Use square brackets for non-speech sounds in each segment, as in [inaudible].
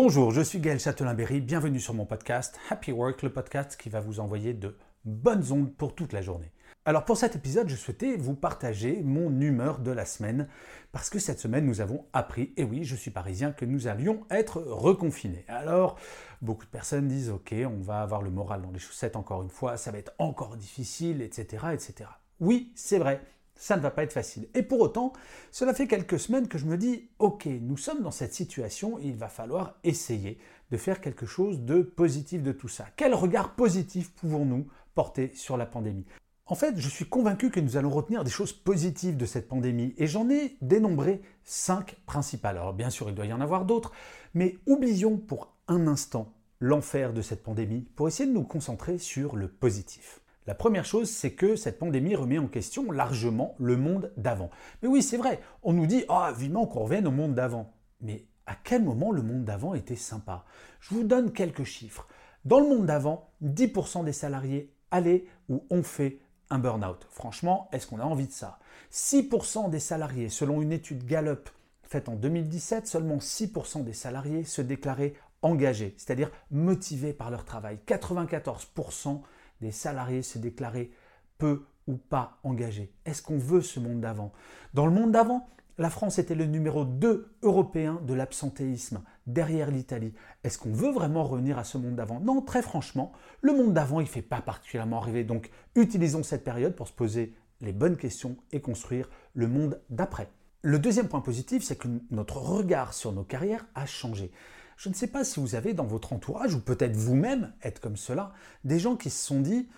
Bonjour, je suis Gaël Châtelain-Berry, bienvenue sur mon podcast Happy Work, le podcast qui va vous envoyer de bonnes ondes pour toute la journée. Alors pour cet épisode, je souhaitais vous partager mon humeur de la semaine, parce que cette semaine, nous avons appris, et oui, je suis parisien, que nous allions être reconfinés. Alors, beaucoup de personnes disent, ok, on va avoir le moral dans les chaussettes encore une fois, ça va être encore difficile, etc. etc. Oui, c'est vrai, ça ne va pas être facile. Et pour autant, cela fait quelques semaines que je me dis, ok, nous sommes dans cette situation, il va falloir essayer de faire quelque chose de positif de tout ça. Quel regard positif pouvons-nous porter sur la pandémie? En fait, je suis convaincu que nous allons retenir des choses positives de cette pandémie et j'en ai dénombré cinq principales. Alors bien sûr, il doit y en avoir d'autres, mais oublions pour un instant l'enfer de cette pandémie pour essayer de nous concentrer sur le positif. La première chose, c'est que cette pandémie remet en question largement le monde d'avant. Mais oui, c'est vrai, on nous dit ah vivement qu'on revienne au monde d'avant. Mais à quel moment le monde d'avant était sympa? Je vous donne quelques chiffres. Dans le monde d'avant, 10% des salariés allaient ou ont fait un burn-out. Franchement, est-ce qu'on a envie de ça? 6% des salariés, selon une étude Gallup faite en 2017, seulement 6% des salariés se déclaraient engagés, c'est-à-dire motivés par leur travail. 94% des salariés se déclaraient peu ou pas engagés. Est-ce qu'on veut ce monde d'avant? Dans le monde d'avant, la France était le numéro 2 européen de l'absentéisme, derrière l'Italie. Est-ce qu'on veut vraiment revenir à ce monde d'avant? Non, très franchement, le monde d'avant, il ne fait pas particulièrement rêver. Donc, utilisons cette période pour se poser les bonnes questions et construire le monde d'après. Le deuxième point positif, c'est que notre regard sur nos carrières a changé. Je ne sais pas si vous avez dans votre entourage, ou peut-être vous-même être comme cela, des gens qui se sont dit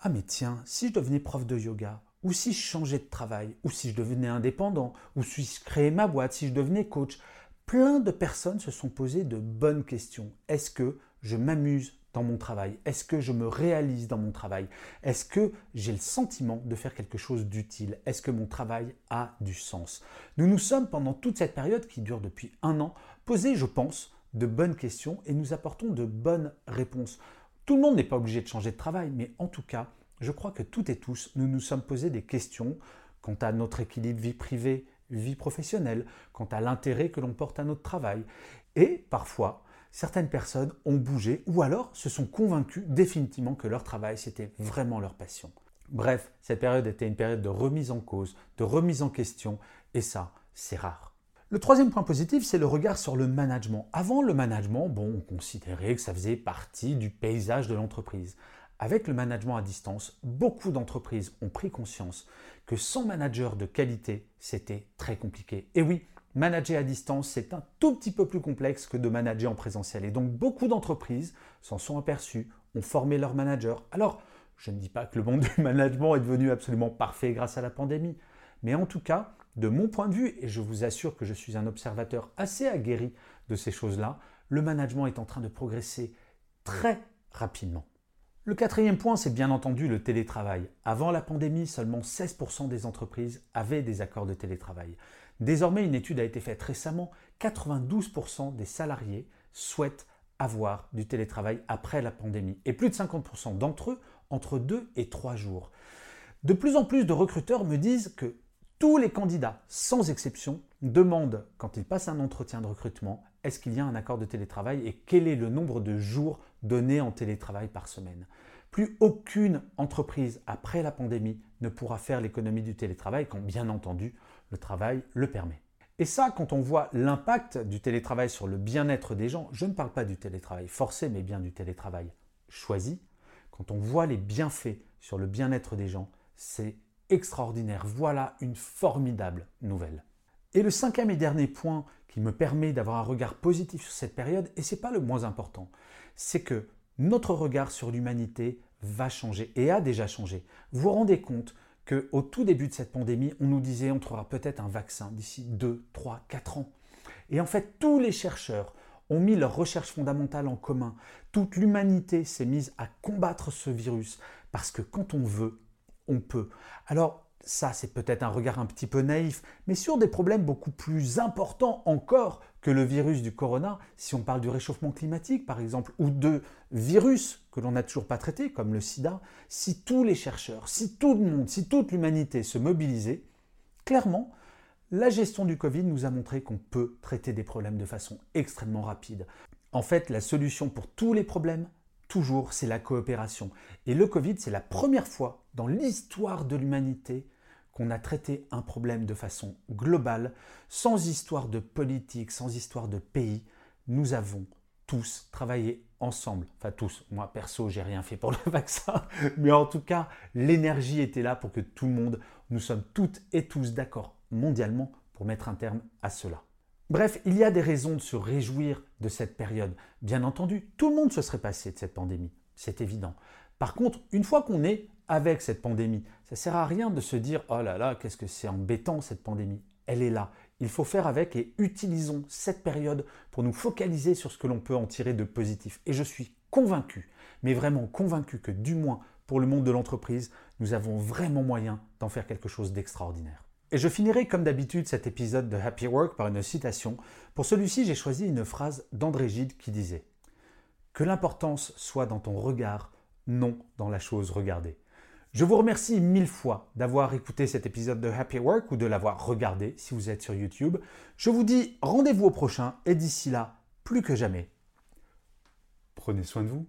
Ah mais tiens, si je devenais prof de yoga, ou si je changeais de travail, ou si je devenais indépendant, ou si je créais ma boîte, si je devenais coach. Plein de personnes se sont posées de bonnes questions. Est-ce que je m'amuse dans mon travail? Est-ce que je me réalise dans mon travail? Est-ce que j'ai le sentiment de faire quelque chose d'utile? Est-ce que mon travail a du sens? Nous nous sommes pendant toute cette période qui dure depuis un an posé, je pense, de bonnes questions et nous apportons de bonnes réponses. Tout le monde n'est pas obligé de changer de travail, mais en tout cas, je crois que toutes et tous, nous nous sommes posé des questions quant à notre équilibre vie privée, vie professionnelle, quant à l'intérêt que l'on porte à notre travail. Et parfois, certaines personnes ont bougé ou alors se sont convaincues définitivement que leur travail, c'était vraiment leur passion. Bref, cette période était une période de remise en cause, de remise en question, et ça, c'est rare. Le troisième point positif, c'est le regard sur le management. Avant le management, bon, on considérait que ça faisait partie du paysage de l'entreprise. Avec le management à distance, beaucoup d'entreprises ont pris conscience que sans manager de qualité, c'était très compliqué. Et oui, manager à distance, c'est un tout petit peu plus complexe que de manager en présentiel. Et donc beaucoup d'entreprises s'en sont aperçues, ont formé leurs managers. Alors, je ne dis pas que le monde du [laughs] management est devenu absolument parfait grâce à la pandémie, mais en tout cas, de mon point de vue, et je vous assure que je suis un observateur assez aguerri de ces choses-là, le management est en train de progresser très rapidement. Le quatrième point, c'est bien entendu le télétravail. Avant la pandémie, seulement 16% des entreprises avaient des accords de télétravail. Désormais, une étude a été faite récemment, 92% des salariés souhaitent avoir du télétravail après la pandémie et plus de 50% d'entre eux entre 2 et 3 jours. De plus en plus de recruteurs me disent que tous les candidats, sans exception, demandent, quand ils passent un entretien de recrutement, est-ce qu'il y a un accord de télétravail et quel est le nombre de jours donnés en télétravail par semaine. Plus aucune entreprise après la pandémie ne pourra faire l'économie du télétravail quand bien entendu le travail le permet. Et ça, quand on voit l'impact du télétravail sur le bien-être des gens, je ne parle pas du télétravail forcé, mais bien du télétravail choisi, quand on voit les bienfaits sur le bien-être des gens, c'est extraordinaire. Voilà une formidable nouvelle. Et le cinquième et dernier point qui me permet d'avoir un regard positif sur cette période, et ce n'est pas le moins important, c'est que notre regard sur l'humanité va changer et a déjà changé. Vous vous rendez compte qu'au tout début de cette pandémie, on nous disait on trouvera peut-être un vaccin d'ici 2, 3, 4 ans. Et en fait, tous les chercheurs ont mis leurs recherches fondamentales en commun. Toute l'humanité s'est mise à combattre ce virus parce que quand on veut, on peut. Alors, ça, c'est peut-être un regard un petit peu naïf, mais sur des problèmes beaucoup plus importants encore que le virus du corona, si on parle du réchauffement climatique par exemple, ou de virus que l'on n'a toujours pas traités, comme le sida, si tous les chercheurs, si tout le monde, si toute l'humanité se mobilisait, clairement, la gestion du Covid nous a montré qu'on peut traiter des problèmes de façon extrêmement rapide. En fait, la solution pour tous les problèmes, toujours, c'est la coopération. Et le Covid, c'est la première fois dans l'histoire de l'humanité qu'on a traité un problème de façon globale, sans histoire de politique, sans histoire de pays. Nous avons tous travaillé ensemble. Enfin tous, moi perso, j'ai rien fait pour le [laughs] vaccin, mais en tout cas, l'énergie était là pour que tout le monde, nous sommes toutes et tous d'accord mondialement pour mettre un terme à cela. Bref, il y a des raisons de se réjouir de cette période. Bien entendu, tout le monde se serait passé de cette pandémie, c'est évident. Par contre, une fois qu'on est avec cette pandémie, ça ne sert à rien de se dire oh là là, qu'est-ce que c'est embêtant cette pandémie. Elle est là. Il faut faire avec et utilisons cette période pour nous focaliser sur ce que l'on peut en tirer de positif. Et je suis convaincu, mais vraiment convaincu que du moins pour le monde de l'entreprise, nous avons vraiment moyen d'en faire quelque chose d'extraordinaire. Et je finirai comme d'habitude cet épisode de Happy Work par une citation. Pour celui-ci, j'ai choisi une phrase d'André Gide qui disait Que l'importance soit dans ton regard, non dans la chose regardée. Je vous remercie mille fois d'avoir écouté cet épisode de Happy Work ou de l'avoir regardé si vous êtes sur YouTube. Je vous dis rendez-vous au prochain et d'ici là, plus que jamais, prenez soin de vous.